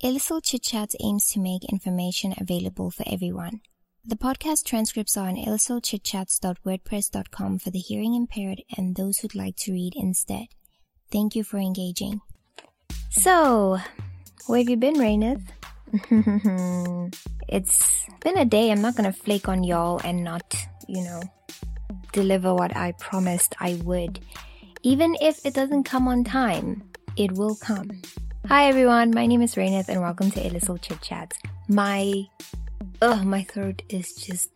Ilisil Chit Chats aims to make information available for everyone. The podcast transcripts are on ilisilchitchats.wordpress.com for the hearing impaired and those who'd like to read instead. Thank you for engaging. So, where have you been, Raineth? it's been a day. I'm not gonna flake on y'all and not, you know, deliver what I promised I would. Even if it doesn't come on time, it will come. Hi everyone, my name is Raineth and welcome to Ilisil Chit Chats. My, oh, my throat is just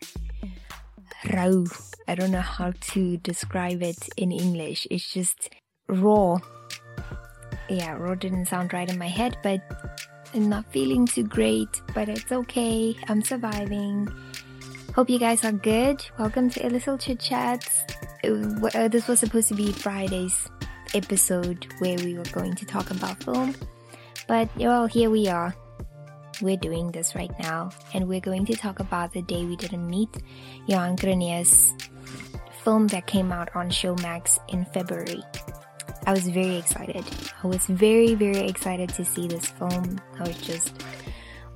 raw. I don't know how to describe it in English. It's just raw. Yeah, raw didn't sound right in my head, but I'm not feeling too great, but it's okay. I'm surviving. Hope you guys are good. Welcome to Ilisil Chit Chats. Uh, this was supposed to be Friday's episode where we were going to talk about film. But well, here we are. We're doing this right now, and we're going to talk about the day we didn't meet Jan Cronje's film that came out on Showmax in February. I was very excited. I was very, very excited to see this film. I was just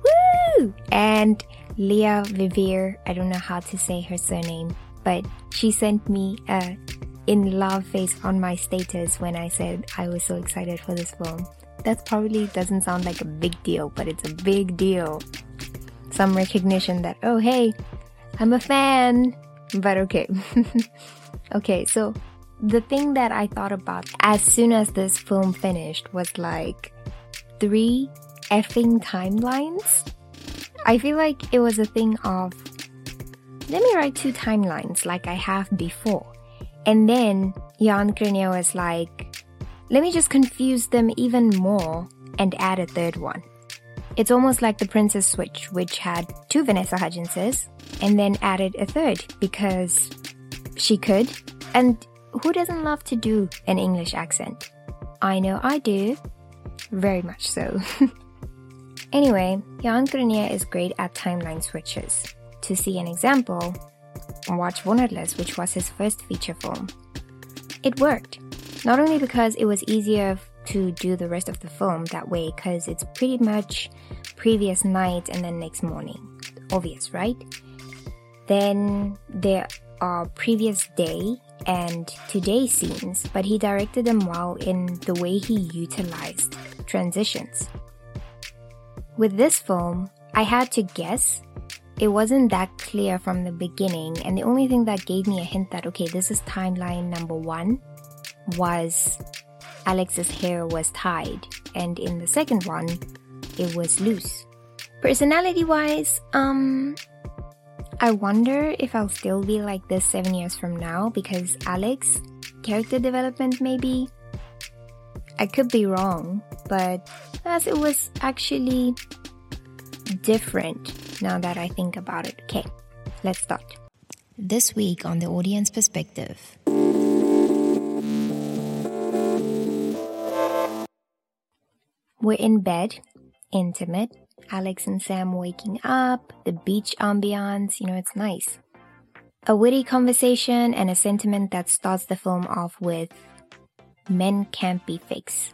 woo! And Lea Vivier, I don't know how to say her surname, but she sent me a in love face on my status when I said I was so excited for this film that probably doesn't sound like a big deal, but it's a big deal. Some recognition that, oh, hey, I'm a fan. But okay. okay, so the thing that I thought about as soon as this film finished was like three effing timelines. I feel like it was a thing of let me write two timelines like I have before. And then Jan Cronje was like, let me just confuse them even more and add a third one. It's almost like the Princess Switch, which had two Vanessa Hudgenses and then added a third because she could. And who doesn't love to do an English accent? I know I do. Very much so. anyway, Jan Cronje is great at timeline switches. To see an example, watch Wonderlost, which was his first feature film. It worked. Not only because it was easier to do the rest of the film that way, because it's pretty much previous night and then next morning. Obvious, right? Then there are previous day and today scenes, but he directed them well in the way he utilized transitions. With this film, I had to guess. It wasn't that clear from the beginning, and the only thing that gave me a hint that, okay, this is timeline number one was Alex's hair was tied, and in the second one, it was loose. Personality wise, um, I wonder if I'll still be like this seven years from now because Alex, character development maybe. I could be wrong, but as it was actually different now that I think about it. Okay, let's start. This week on the audience perspective. We're in bed, intimate. Alex and Sam waking up, the beach ambiance, you know, it's nice. A witty conversation and a sentiment that starts the film off with Men can't be fakes.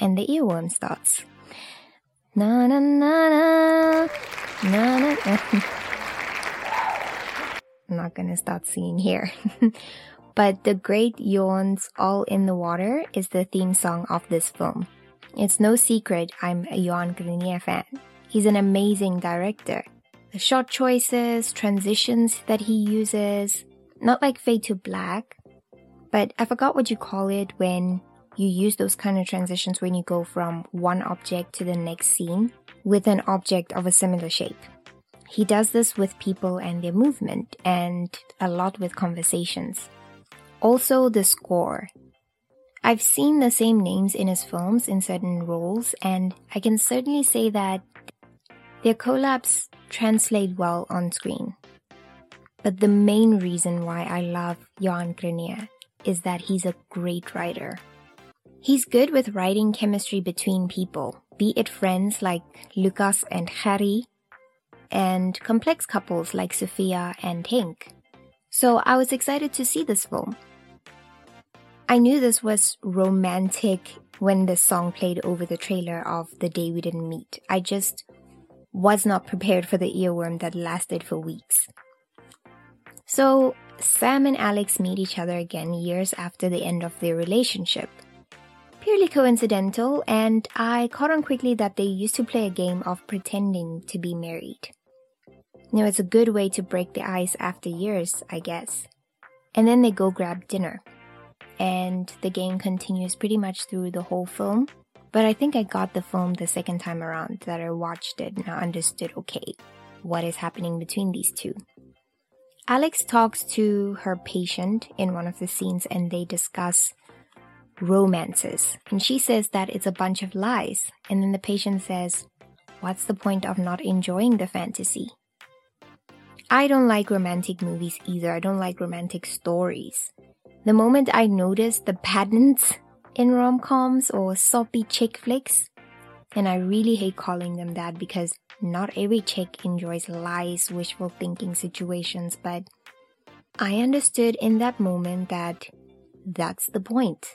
And the earworm starts. Na na na na na na. I'm not gonna stop singing here. but the great yawns all in the water is the theme song of this film. It's no secret I'm a Johan Cronje fan. He's an amazing director. The shot choices, transitions that he uses, not like Fade to Black, but I forgot what you call it when you use those kind of transitions when you go from one object to the next scene with an object of a similar shape. He does this with people and their movement and a lot with conversations. Also the score. I've seen the same names in his films in certain roles, and I can certainly say that their collabs translate well on screen. But the main reason why I love Johan Cronje is that he's a great writer. He's good with writing chemistry between people, be it friends like Lucas and Harry, and complex couples like Sophia and Hank. So I was excited to see this film. I knew this was romantic when the song played over the trailer of The Day We Didn't Meet. I just was not prepared for the earworm that lasted for weeks. So, Sam and Alex meet each other again years after the end of their relationship. Purely coincidental, and I caught on quickly that they used to play a game of pretending to be married. Know, it's a good way to break the ice after years, I guess. And then they go grab dinner. And the game continues pretty much through the whole film. But I think I got the film the second time around that I watched it and I understood okay, what is happening between these two. Alex talks to her patient in one of the scenes and they discuss romances. And she says that it's a bunch of lies. And then the patient says, What's the point of not enjoying the fantasy? I don't like romantic movies either. I don't like romantic stories. The moment I notice the patterns in rom-coms or soppy chick flicks, and I really hate calling them that because not every chick enjoys lies, wishful thinking situations, but I understood in that moment that that's the point.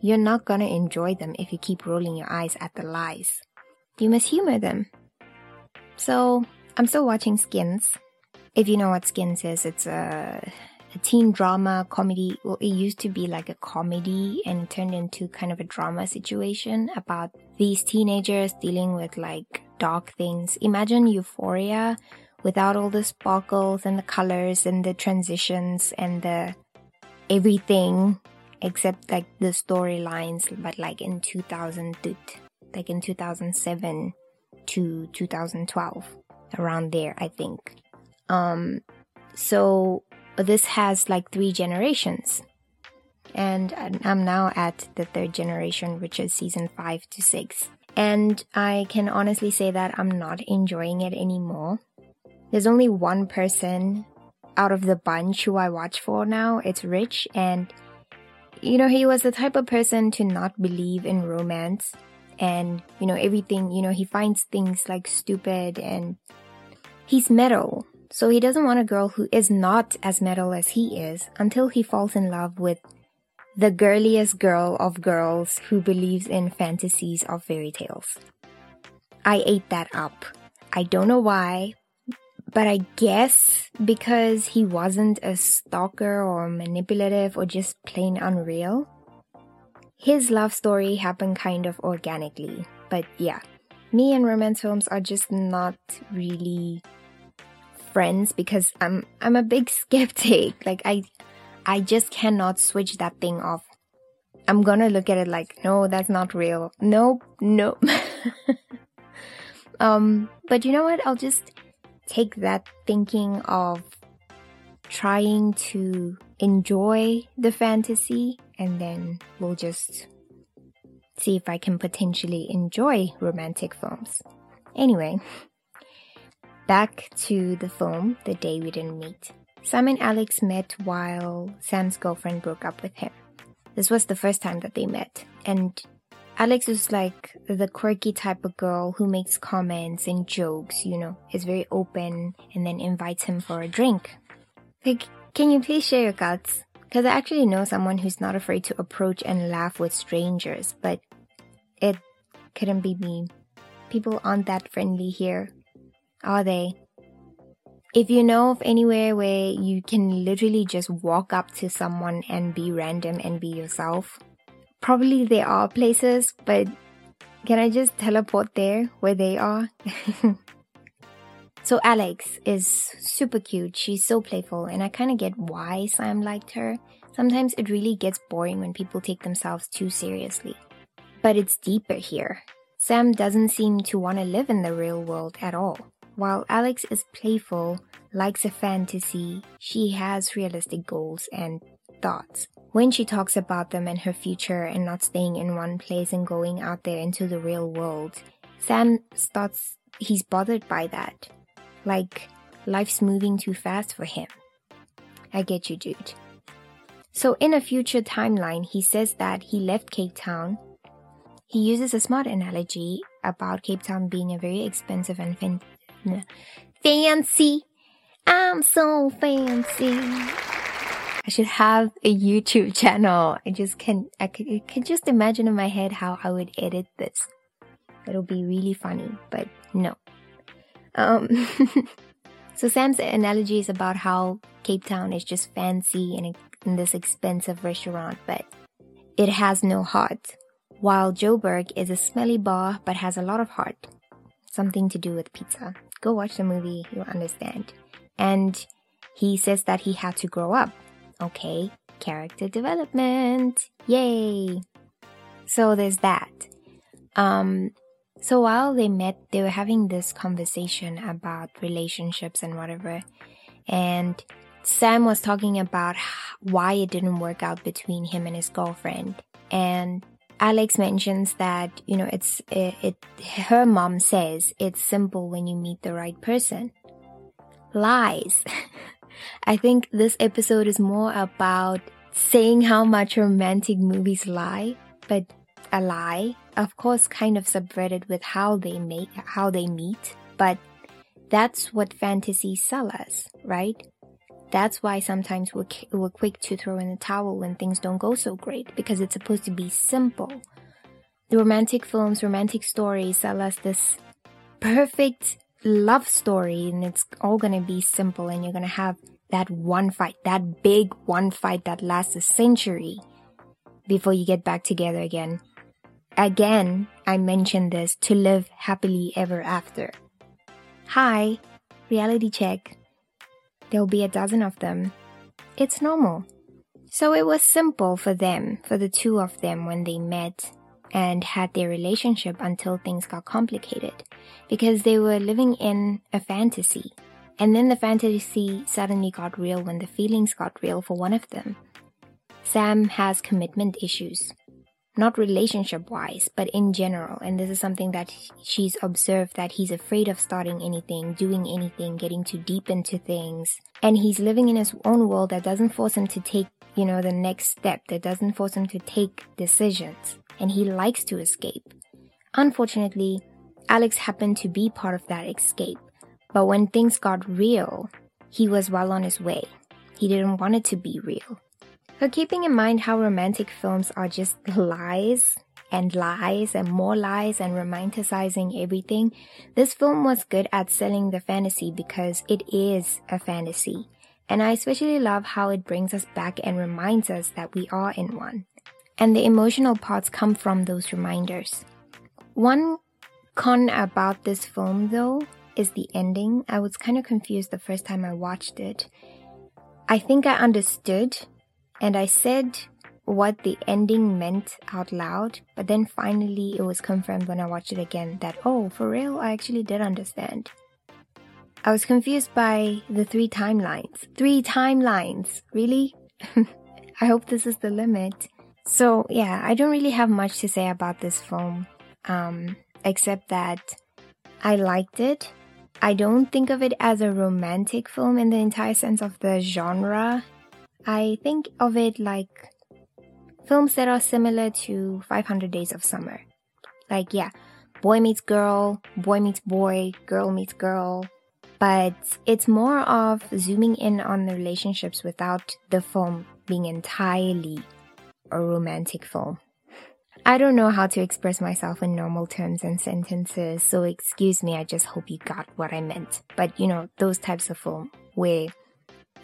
You're not gonna enjoy them if you keep rolling your eyes at the lies. You must humor them. So, I'm still watching Skins, if you know what Skins is, it's a, a teen drama comedy. Well, it used to be like a comedy and it turned into kind of a drama situation about these teenagers dealing with like dark things. Imagine Euphoria without all the sparkles and the colors and the transitions and the everything except like the storylines, but like in 2000, like in 2007 to 2012, around there, I think. Um, so this has like three generations. And I'm now at the third generation, which is season five to six. And I can honestly say that I'm not enjoying it anymore. There's only one person out of the bunch who I watch for now. It's Rich. And, you know, he was the type of person to not believe in romance. And, you know, everything, you know, he finds things like stupid and he's metal. So he doesn't want a girl who is not as metal as he is until he falls in love with the girliest girl of girls who believes in fantasies of fairy tales. I ate that up. I don't know why, but I guess because he wasn't a stalker or manipulative or just plain unreal. His love story happened kind of organically, but yeah, me and romance films are just not really friends because I'm I'm a big skeptic. Like I I just cannot switch that thing off. I'm gonna look at it like, no, that's not real. Nope, nope. um, but you know what? I'll just take that thinking of trying to enjoy the fantasy and then we'll just see if I can potentially enjoy romantic films. Anyway, Back to the film, The Day We Didn't Meet. Sam and Alex met while Sam's girlfriend broke up with him. This was the first time that they met, and Alex is like the quirky type of girl who makes comments and jokes, you know, is very open and then invites him for a drink. Like, can you please share your guts? Because I actually know someone who's not afraid to approach and laugh with strangers, but it couldn't be me. People aren't that friendly here are they? If you know of anywhere where you can literally just walk up to someone and be random and be yourself, probably there are places, but can I just teleport there where they are? so Alex is super cute. She's so playful, and I kind of get why Sam liked her. Sometimes it really gets boring when people take themselves too seriously. But it's deeper here. Sam doesn't seem to want to live in the real world at all. While Alex is playful, likes a fantasy, she has realistic goals and thoughts. When she talks about them and her future and not staying in one place and going out there into the real world, Sam starts, he's bothered by that. Like, life's moving too fast for him. I get you, dude. So, in a future timeline, he says that he left Cape Town. He uses a smart analogy about Cape Town being a very expensive and fin- Fancy. I'm so fancy. I should have a YouTube channel. I just can, I can, I can just imagine in my head how I would edit this. It'll be really funny, but no. Um, so Sam's analogy is about how Cape Town is just fancy and in this expensive restaurant, but it has no heart. While Joburg is a smelly bar but has a lot of heart. Something to do with pizza. Go watch the movie, you'll understand. And he says that he had to grow up. Okay, character development. Yay! So there's that. Um, so while they met, they were having this conversation about relationships and whatever. And Sam was talking about why it didn't work out between him and his girlfriend. And Alex mentions that, you know, it's, it, it, her mom says it's simple when you meet the right person. Lies. I think this episode is more about saying how much romantic movies lie, but a lie, of course, kind of subverted with how they make, how they meet, but that's what fantasies sell us, right? That's why sometimes we're, we're quick to throw in the towel when things don't go so great because it's supposed to be simple. The romantic films, romantic stories sell us this perfect love story and it's all gonna be simple and you're gonna have that one fight, that big one fight that lasts a century before you get back together again. Again, I mentioned this to live happily ever after. Hi, reality check. There'll be a dozen of them. It's normal. So it was simple for them, for the two of them when they met and had their relationship until things got complicated because they were living in a fantasy. And then the fantasy suddenly got real when the feelings got real for one of them. Sam has commitment issues not relationship wise, but in general. And this is something that she's observed that he's afraid of starting anything, doing anything, getting too deep into things. And he's living in his own world that doesn't force him to take, you know, the next step, that doesn't force him to take decisions. And he likes to escape. Unfortunately, Alex happened to be part of that escape. But when things got real, he was well on his way. He didn't want it to be real. But keeping in mind how romantic films are just lies and lies and more lies and romanticizing everything, this film was good at selling the fantasy because it is a fantasy. And I especially love how it brings us back and reminds us that we are in one. And the emotional parts come from those reminders. One con about this film though is the ending. I was kind of confused the first time I watched it. I think I understood and I said what the ending meant out loud, but then finally it was confirmed when I watched it again that, oh, for real, I actually did understand. I was confused by the three timelines. Three timelines! Really? I hope this is the limit. So, yeah, I don't really have much to say about this film, um, except that I liked it. I don't think of it as a romantic film in the entire sense of the genre. I think of it like films that are similar to 500 Days of Summer. Like, yeah, boy meets girl, boy meets boy, girl meets girl. But it's more of zooming in on the relationships without the film being entirely a romantic film. I don't know how to express myself in normal terms and sentences, so excuse me, I just hope you got what I meant. But you know, those types of film where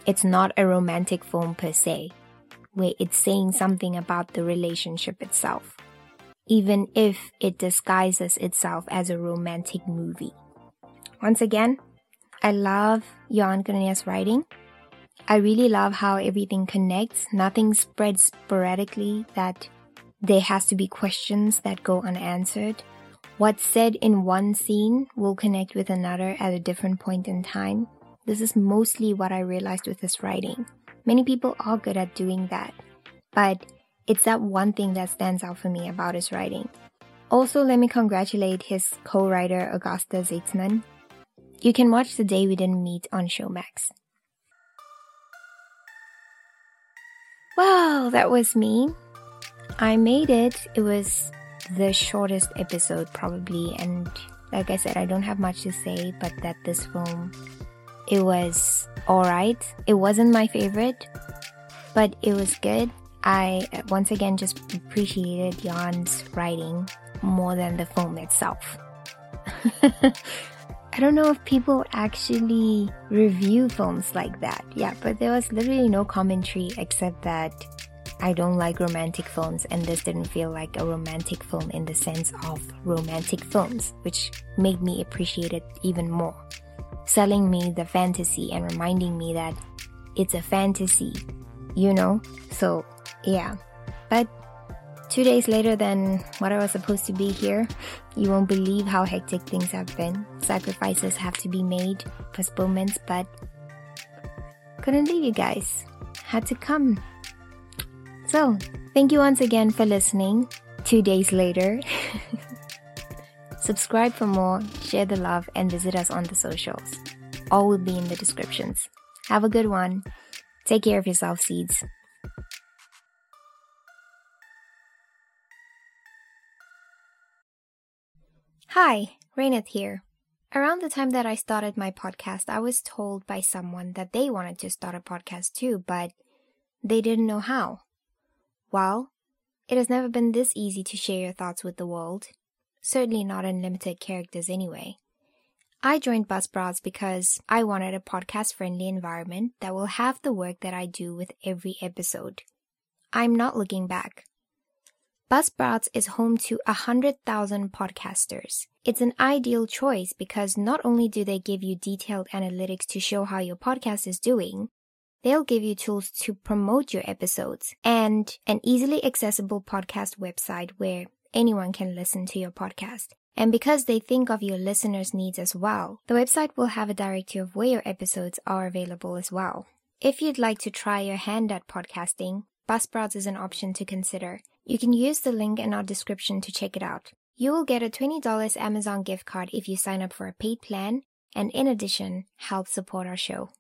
it's not a romantic film per se, where it's saying something about the relationship itself, even if it disguises itself as a romantic movie. Once again, I love Jan Cronje's writing. I really love how everything connects. Nothing spreads sporadically that there has to be questions that go unanswered. What's said in one scene will connect with another at a different point in time. This is mostly what I realized with his writing. Many people are good at doing that, but it's that one thing that stands out for me about his writing. Also, let me congratulate his co-writer Augusta Zeitzman. You can watch The Day We Didn't Meet on Showmax. Well, that was me. I made it. It was the shortest episode probably and like I said, I don't have much to say, but that this film it was alright. It wasn't my favorite, But it was good. I once again just appreciated Jan's writing more than the film itself. I don't know if people actually review films like that. Yeah, but there was literally no commentary except that I don't like romantic films, and this didn't feel like a romantic film in the sense of romantic films, which made me appreciate it even more. Selling me the fantasy and reminding me that it's a fantasy, you know? So, yeah. But Two days later than what I was supposed to be here, you won't believe how hectic things have been. Sacrifices have to be made, postponements, but couldn't leave you guys. Had to come. So, thank you once again for listening. Two days later. Subscribe for more, share the love, and visit us on the socials. All will be in the descriptions. Have a good one. Take care of yourself, seeds. Hi, Rainath here. Around the time that I started my podcast, I was told by someone that they wanted to start a podcast too, but they didn't know how. Well, it has never been this easy to share your thoughts with the world. Certainly not in limited characters anyway. I joined Buzzsprouts because I wanted a podcast friendly environment that will have the work that I do with every episode. I'm not looking back. Buzzsprouts is home to 100,000 podcasters. It's an ideal choice because not only do they give you detailed analytics to show how your podcast is doing, they'll give you tools to promote your episodes and an easily accessible podcast website where anyone can listen to your podcast. And because they think of your listeners' needs as well, the website will have a directory of where your episodes are available as well. If you'd like to try your hand at podcasting, Buzzsprouts is an option to consider. You can use the link in our description to check it out. You will get a $20 Amazon gift card if you sign up for a paid plan, and in addition, help support our show.